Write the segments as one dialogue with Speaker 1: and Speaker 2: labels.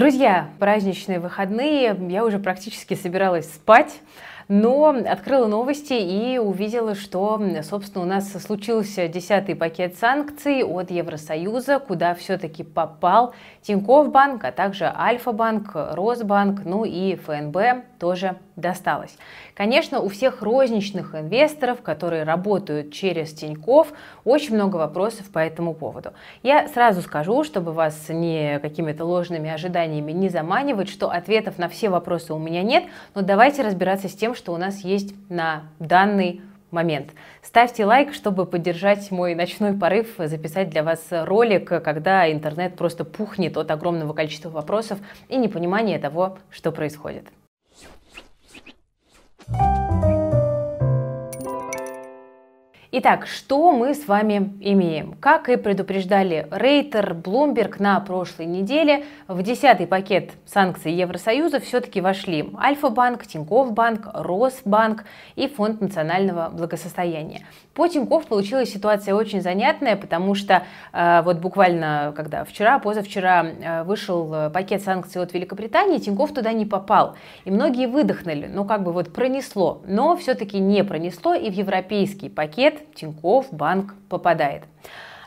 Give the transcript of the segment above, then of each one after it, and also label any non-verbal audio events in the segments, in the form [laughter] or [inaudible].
Speaker 1: Друзья, праздничные выходные, я уже практически собиралась спать, но открыла новости и увидела, что, собственно, у нас случился десятый пакет санкций от Евросоюза, куда все-таки попал Тинькофф банк, а также Альфа-банк, Росбанк, ну и ФНБ тоже досталось. Конечно, у всех розничных инвесторов, которые работают через Тинькофф, очень много вопросов по этому поводу. Я сразу скажу, чтобы вас не какими-то ложными ожиданиями не заманивать, что ответов на все вопросы у меня нет, но давайте разбираться с тем, что у нас есть на данный момент. Ставьте лайк, чтобы поддержать мой ночной порыв, записать для вас ролик, когда интернет просто пухнет от огромного количества вопросов и непонимания того, что происходит. Итак, что мы с вами имеем? Как и предупреждали Рейтер, Блумберг на прошлой неделе, в десятый пакет санкций Евросоюза все-таки вошли Альфа-банк, Тинькофф банк, Росбанк и Фонд национального благосостояния. По Тинькофф получилась ситуация очень занятная, потому что э, вот буквально когда вчера, позавчера э, вышел э, пакет санкций от Великобритании, Тинькофф туда не попал. И многие выдохнули, ну как бы вот пронесло, но все-таки не пронесло, и в европейский пакет Тинькофф банк попадает.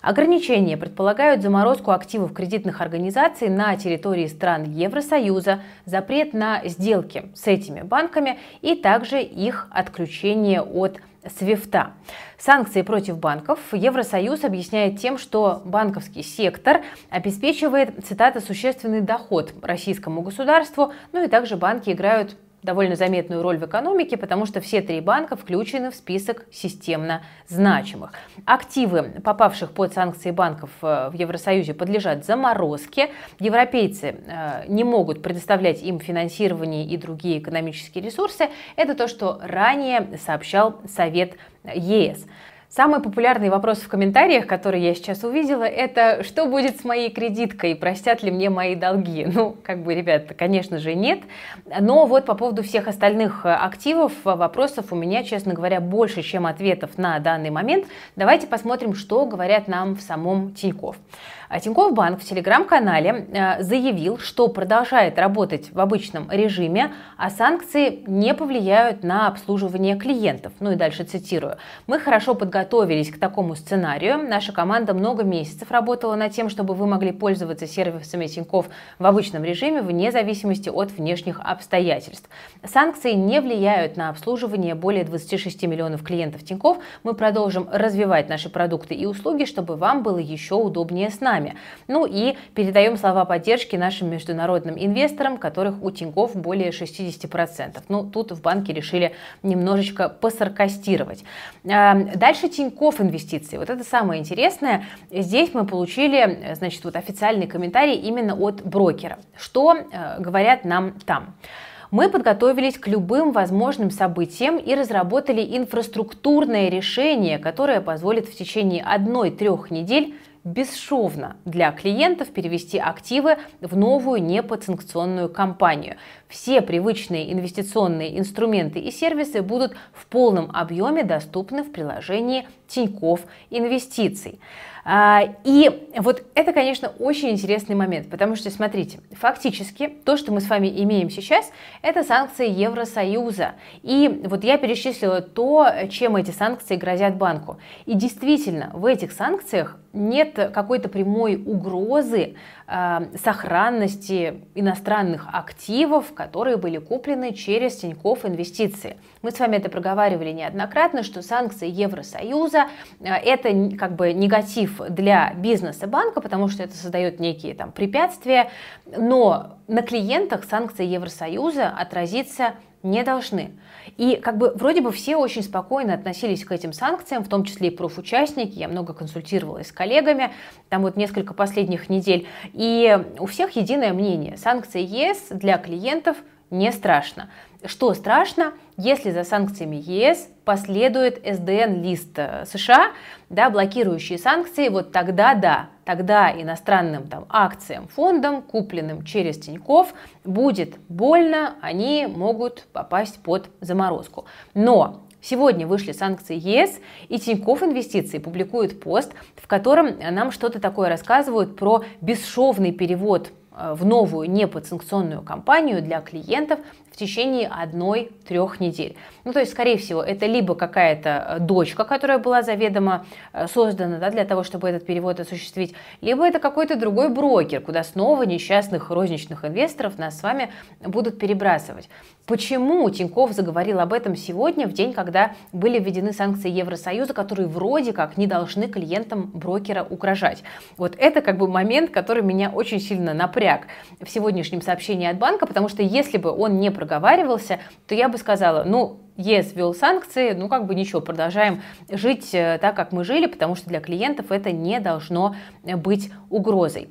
Speaker 1: Ограничения предполагают заморозку активов кредитных организаций на территории стран Евросоюза, запрет на сделки с этими банками и также их отключение от Свифта. Санкции против банков Евросоюз объясняет тем, что банковский сектор обеспечивает, цитата, существенный доход российскому государству, ну и также банки играют довольно заметную роль в экономике, потому что все три банка включены в список системно значимых. Активы, попавших под санкции банков э, в Евросоюзе, подлежат заморозке. Европейцы э, не могут предоставлять им финансирование и другие экономические ресурсы. Это то, что ранее сообщал Совет ЕС. Самый популярный вопрос в комментариях, который я сейчас увидела, это что будет с моей кредиткой, простят ли мне мои долги? Ну, как бы, ребят, конечно же, нет. Но вот по поводу всех остальных активов вопросов у меня, честно говоря, больше, чем ответов на данный момент. Давайте посмотрим, что говорят нам в самом Тинькофф. А Тинькофф Банк в телеграм-канале э, заявил, что продолжает работать в обычном режиме, а санкции не повлияют на обслуживание клиентов. Ну и дальше цитирую. Мы хорошо подготовились к такому сценарию. Наша команда много месяцев работала над тем, чтобы вы могли пользоваться сервисами Тинькофф в обычном режиме вне зависимости от внешних обстоятельств. Санкции не влияют на обслуживание более 26 миллионов клиентов Тинькофф. Мы продолжим развивать наши продукты и услуги, чтобы вам было еще удобнее с нами нами. Ну и передаем слова поддержки нашим международным инвесторам, которых у Тинькофф более 60%. Ну, тут в банке решили немножечко посаркастировать. Эм, дальше Тинькофф инвестиции. Вот это самое интересное. Здесь мы получили, значит, вот официальный комментарий именно от брокера. Что э, говорят нам там? Мы подготовились к любым возможным событиям и разработали инфраструктурное решение, которое позволит в течение одной-трех недель бесшовно для клиентов перевести активы в новую неподсанкционную компанию. Все привычные инвестиционные инструменты и сервисы будут в полном объеме доступны в приложении Тиньков Инвестиций. А, и вот это, конечно, очень интересный момент, потому что, смотрите, фактически то, что мы с вами имеем сейчас, это санкции Евросоюза. И вот я перечислила то, чем эти санкции грозят банку. И действительно, в этих санкциях нет какой-то прямой угрозы э, сохранности иностранных активов, которые были куплены через Тинькофф инвестиции. Мы с вами это проговаривали неоднократно, что санкции Евросоюза э, это как бы негатив для бизнеса банка, потому что это создает некие там препятствия, но на клиентах санкции Евросоюза отразиться не должны. И как бы вроде бы все очень спокойно относились к этим санкциям, в том числе и профучастники. Я много консультировалась с коллегами, там вот несколько последних недель. И у всех единое мнение. Санкции ЕС для клиентов не страшно. Что страшно, если за санкциями ЕС последует СДН-лист э, США, да, блокирующие санкции, вот тогда да, тогда иностранным там, акциям, фондам, купленным через Тиньков, будет больно, они могут попасть под заморозку. Но Сегодня вышли санкции ЕС, и Тинькофф Инвестиции публикует пост, в котором нам что-то такое рассказывают про бесшовный перевод э, в новую неподсанкционную кампанию для клиентов в течение одной-трех недель. Ну, то есть, скорее всего, это либо какая-то э, дочка, которая была заведомо э, создана да, для того, чтобы этот перевод осуществить, либо это какой-то другой брокер, куда снова несчастных розничных инвесторов нас с вами будут перебрасывать. Почему Тиньков заговорил об этом сегодня, в день, когда были введены санкции Евросоюза, которые вроде как не должны клиентам брокера угрожать? Вот это как бы момент, который меня очень сильно напряг в сегодняшнем сообщении от банка, потому что если бы он не проговаривался, то я бы сказала, ну, ЕС ввел санкции, ну как бы ничего, продолжаем жить э, так, как мы жили, потому что для клиентов это не должно быть угрозой.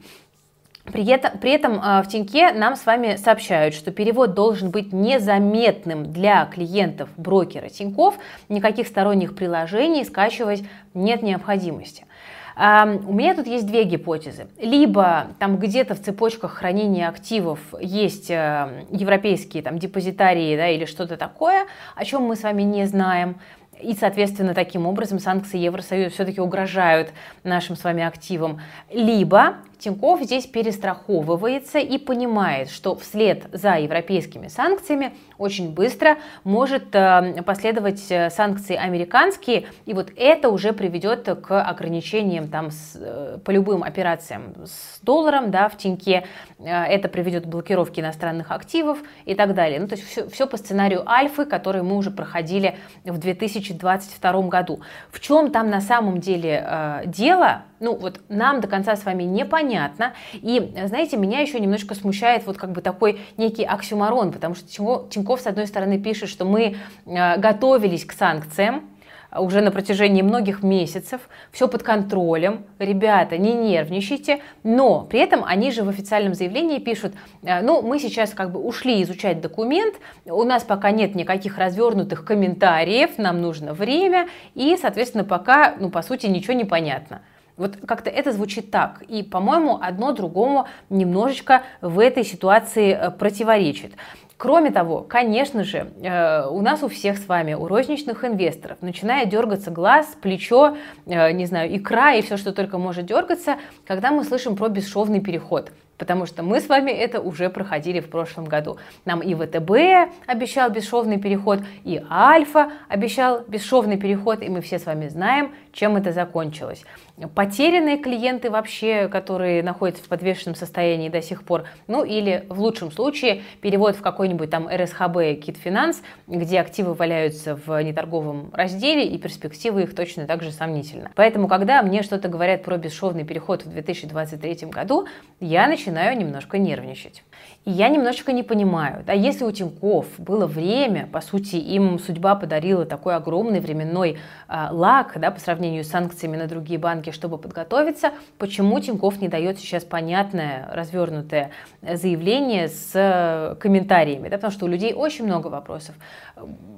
Speaker 1: При этом, при этом в Тиньке нам с вами сообщают, что перевод должен быть незаметным для клиентов брокера Тиньков, никаких сторонних приложений скачивать нет необходимости. У меня тут есть две гипотезы. Либо там где-то в цепочках хранения активов есть э, европейские там депозитарии да, или что-то такое, о чем мы с вами не знаем. И, соответственно, таким образом санкции Евросоюза все-таки угрожают нашим с вами активам. Либо Тиньков здесь перестраховывается и понимает, что вслед за европейскими санкциями очень быстро может э, последовать э, санкции американские, и вот это уже приведет к ограничениям там с, э, по любым операциям с долларом да, в Тиньке, это приведет к блокировке иностранных активов и так далее. Ну, то есть все, все по сценарию Альфы, который мы уже проходили в 2022 году. В чем там на самом деле дело, ну вот нам до конца с вами непонятно. И, знаете, меня еще немножко смущает вот как бы такой некий оксюмарон, потому что Тиньков, с одной стороны, пишет, что мы э, готовились к санкциям, уже на протяжении многих месяцев, все под контролем, ребята, не нервничайте, но при этом они же в официальном заявлении пишут, э, ну, мы сейчас как бы ушли изучать документ, у нас пока нет никаких развернутых комментариев, нам нужно время, и, соответственно, пока, ну, по сути, ничего не понятно. Вот как-то это звучит так. И, по-моему, одно другому немножечко в этой ситуации э, противоречит. Кроме того, конечно же, э, у нас у всех с вами, у розничных инвесторов, начинает дергаться глаз, плечо, э, не знаю, икра и все, что только может дергаться, когда мы слышим про бесшовный переход потому что мы с вами это уже проходили в прошлом году. Нам и ВТБ обещал бесшовный переход, и Альфа обещал бесшовный переход, и мы все с вами знаем, чем это закончилось. Потерянные клиенты вообще, которые находятся в подвешенном состоянии до сих пор, ну или в лучшем случае перевод в какой-нибудь там РСХБ Китфинанс, где активы валяются в неторговом разделе и перспективы их точно так же сомнительны. Поэтому, когда мне что-то говорят про бесшовный переход в 2023 году, я начинаю немножко нервничать. И я немножечко не понимаю, да, если у Тиньков было время, по сути, им судьба подарила такой огромный временной э, лак, да, по сравнению с санкциями на другие банки, чтобы подготовиться, почему Тиньков не дает сейчас понятное, развернутое заявление с э, комментариями, да, потому что у людей очень много вопросов.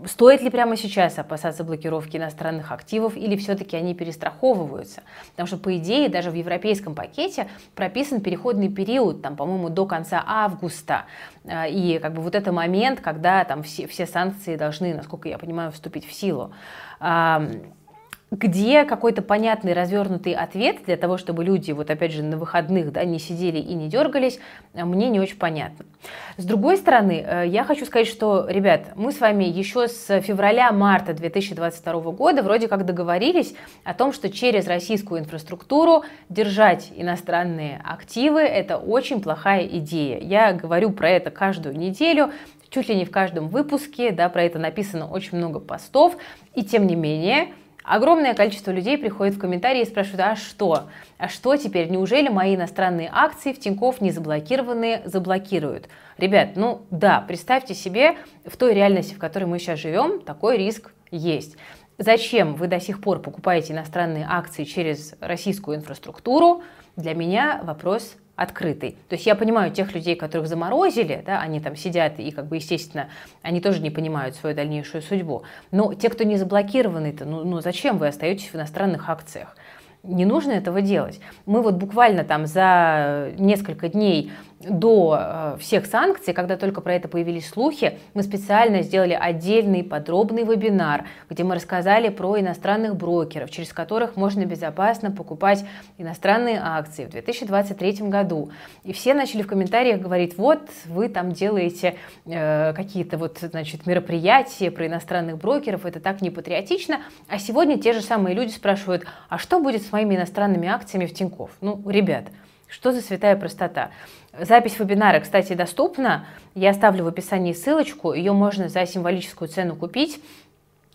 Speaker 1: Стоит ли прямо сейчас опасаться блокировки иностранных активов или все-таки они перестраховываются? Потому что, по идее, даже в европейском пакете прописан переходный период, там, по-моему, до конца августа. Э, и как бы вот это момент, когда там все, все санкции должны, насколько я понимаю, вступить в силу где какой-то понятный развернутый ответ для того, чтобы люди вот опять же на выходных да, не сидели и не дергались, мне не очень понятно. С другой стороны, э, я хочу сказать, что, ребят, мы с вами еще с февраля-марта 2022 года вроде как договорились о том, что через российскую инфраструктуру держать иностранные активы – это очень плохая идея. Я говорю про это каждую неделю, чуть ли не в каждом выпуске, да, про это написано очень много постов, и тем не менее – Огромное количество людей приходит в комментарии и спрашивают, а что? А что теперь? Неужели мои иностранные акции в Тинькофф не заблокированные заблокируют? Ребят, ну да, представьте себе, в той реальности, в которой мы сейчас живем, такой риск есть. Зачем вы до сих пор покупаете иностранные акции через российскую инфраструктуру? Для меня вопрос открытый. То есть я понимаю тех людей, которых заморозили, да, они там сидят и, как бы, естественно, они тоже не понимают свою дальнейшую судьбу. Но те, кто не заблокированы-то, ну, ну зачем вы остаетесь в иностранных акциях? Не нужно этого делать. Мы вот буквально там за несколько дней до э, всех санкций, когда только про это появились слухи, мы специально сделали отдельный подробный вебинар, где мы рассказали про иностранных брокеров, через которых можно безопасно покупать иностранные акции в 2023 году. И все начали в комментариях говорить, вот вы там делаете э, какие-то вот, значит, мероприятия про иностранных брокеров, это так непатриотично. А сегодня те же самые люди спрашивают, а что будет с моими иностранными акциями в Тинькофф? Ну, ребят, что за святая простота? Запись вебинара, кстати, доступна. Я оставлю в описании ссылочку. Ее можно за символическую цену купить.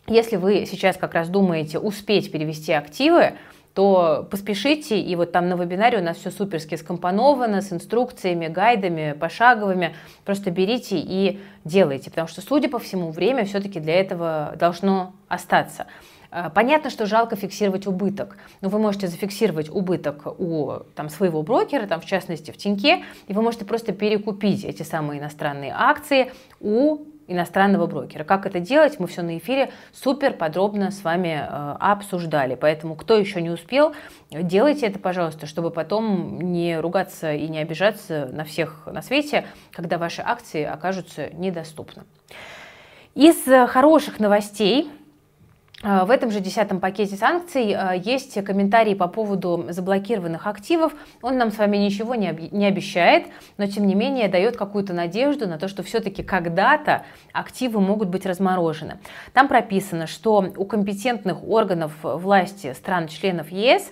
Speaker 1: Если вы сейчас как раз думаете успеть перевести активы, то поспешите, и вот там на вебинаре у нас все суперски скомпоновано, с инструкциями, гайдами, пошаговыми. Просто берите и делайте, потому что, судя по всему, время все-таки для этого должно остаться. А, понятно, что жалко фиксировать убыток, но вы можете зафиксировать убыток у там, своего брокера, там, в частности в Тиньке, и вы можете просто перекупить эти самые иностранные акции у иностранного брокера. Как это делать, мы все на эфире супер подробно с вами э, обсуждали. Поэтому, кто еще не успел, делайте это, пожалуйста, чтобы потом не ругаться и не обижаться на всех на свете, когда ваши акции окажутся недоступны. Из хороших новостей в этом же десятом пакете санкций а, есть комментарии по поводу заблокированных активов. Он нам с вами ничего не обещает, но тем не менее дает какую-то надежду на то, что все-таки когда-то активы могут быть разморожены. Там прописано, что у компетентных органов власти стран-членов ЕС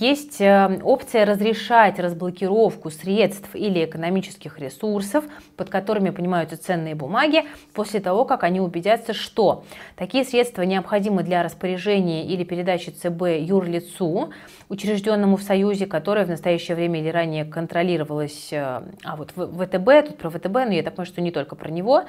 Speaker 1: есть э, опция разрешать разблокировку средств или экономических ресурсов, под которыми понимаются ценные бумаги, после того, как они убедятся, что такие средства необходимы для распоряжения или передачи ЦБ юрлицу, учрежденному в Союзе, которое в настоящее время или ранее контролировалось, э, а вот ВТБ, тут про ВТБ, но я так понимаю, что не только про него,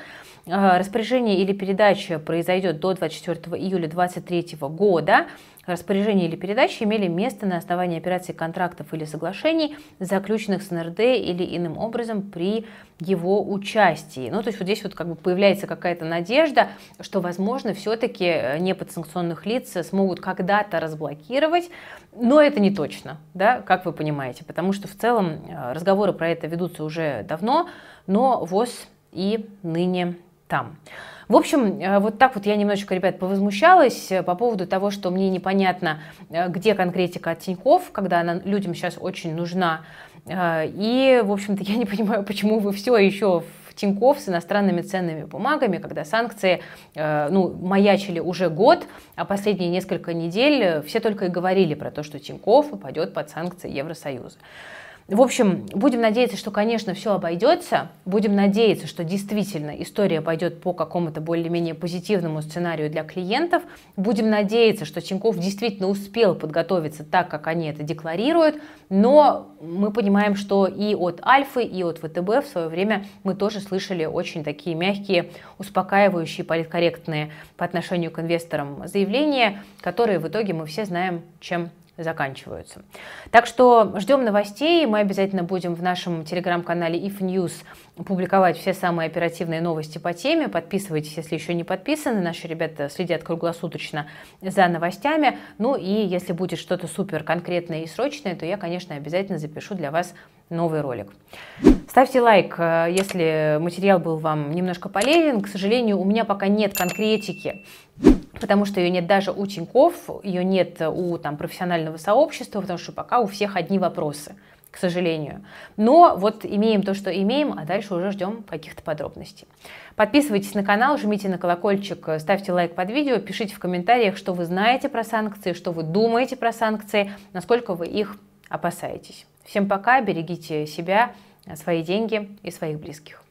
Speaker 1: э, распоряжение или передача произойдет до 24 июля 2023 года, распоряжения или передачи имели место на основании операций контрактов или соглашений, заключенных с НРД или иным образом при его участии. Ну, то есть вот здесь вот как бы появляется какая-то надежда, что, возможно, все-таки э, неподсанкционных лиц смогут когда-то разблокировать, но это не точно, да, как вы понимаете, потому что в целом э, разговоры про это ведутся уже давно, но ВОЗ и ныне там. В общем, э, вот так вот я немножечко, ребят, повозмущалась э, по поводу того, что мне непонятно, э, где конкретика от Тинькофф, когда она людям сейчас очень нужна. И, в общем-то, [laughs] я не понимаю, почему вы все еще в Тинькофф с иностранными ценными бумагами, когда санкции ну, маячили уже год, а последние несколько недель все только и говорили про то, что Тинькофф попадет под санкции Евросоюза. В общем, будем надеяться, что, конечно, все обойдется. Будем надеяться, что действительно история пойдет по какому-то более-менее позитивному сценарию для клиентов. Будем надеяться, что Тиньков действительно успел подготовиться так, как они это декларируют. Но мы понимаем, что и от Альфы, и от ВТБ в свое время мы тоже слышали очень такие мягкие, успокаивающие, политкорректные по отношению к инвесторам заявления, которые в итоге мы все знаем, чем заканчиваются. Так что ждем новостей. Мы обязательно будем в нашем телеграм-канале If News публиковать все самые оперативные новости по теме. Подписывайтесь, если еще не подписаны. Наши ребята следят круглосуточно за новостями. Ну и если будет что-то супер конкретное и срочное, то я, конечно, обязательно запишу для вас новый ролик. Ставьте лайк, э, если материал был вам немножко полезен. К сожалению, у меня пока нет конкретики, потому что ее нет даже у Тиньков, ее нет у там, профессионального сообщества, потому что пока у всех одни вопросы, к сожалению. Но вот имеем то, что имеем, а дальше уже ждем каких-то подробностей. Подписывайтесь на канал, жмите на колокольчик, ставьте лайк под видео, пишите в комментариях, что вы знаете про санкции, что вы думаете про санкции, насколько вы их опасаетесь. Всем пока, берегите себя, свои деньги и своих близких.